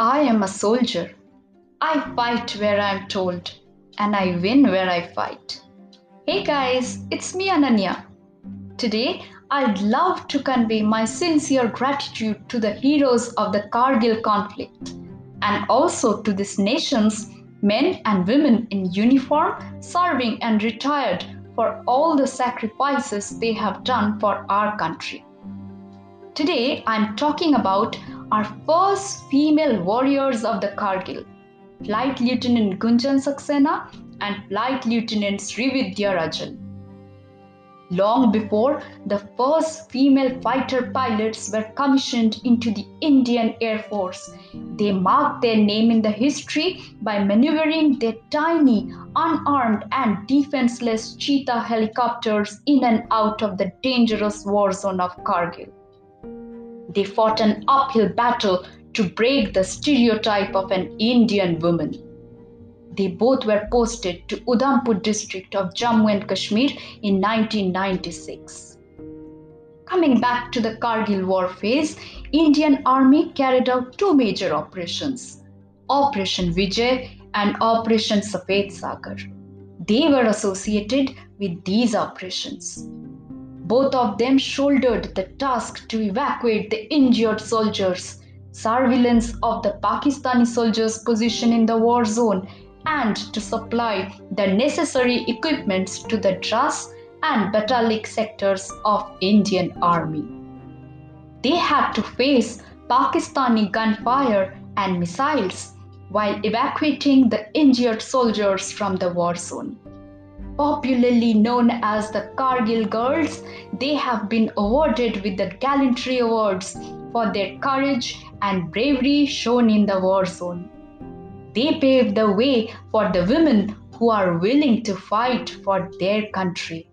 I am a soldier. I fight where I'm told, and I win where I fight. Hey guys, it's me Ananya. Today, I'd love to convey my sincere gratitude to the heroes of the Kargil conflict and also to this nation's men and women in uniform serving and retired for all the sacrifices they have done for our country. Today, I'm talking about our first female warriors of the Kargil, Flight Lieutenant Gunjan Saxena and Flight Lieutenant Sreevidya Rajan. Long before the first female fighter pilots were commissioned into the Indian Air Force, they marked their name in the history by maneuvering their tiny, unarmed, and defenseless cheetah helicopters in and out of the dangerous war zone of Kargil. They fought an uphill battle to break the stereotype of an Indian woman. They both were posted to Udhampur district of Jammu and Kashmir in 1996. Coming back to the Kargil war phase, Indian Army carried out two major operations, Operation Vijay and Operation Safed Sagar. They were associated with these operations. Both of them shouldered the task to evacuate the injured soldiers, surveillance of the Pakistani soldiers' position in the war zone, and to supply the necessary equipments to the Dras and Batalik sectors of Indian Army. They had to face Pakistani gunfire and missiles while evacuating the injured soldiers from the war zone popularly known as the Kargil Girls, they have been awarded with the Gallantry Awards for their courage and bravery shown in the war zone. They paved the way for the women who are willing to fight for their country.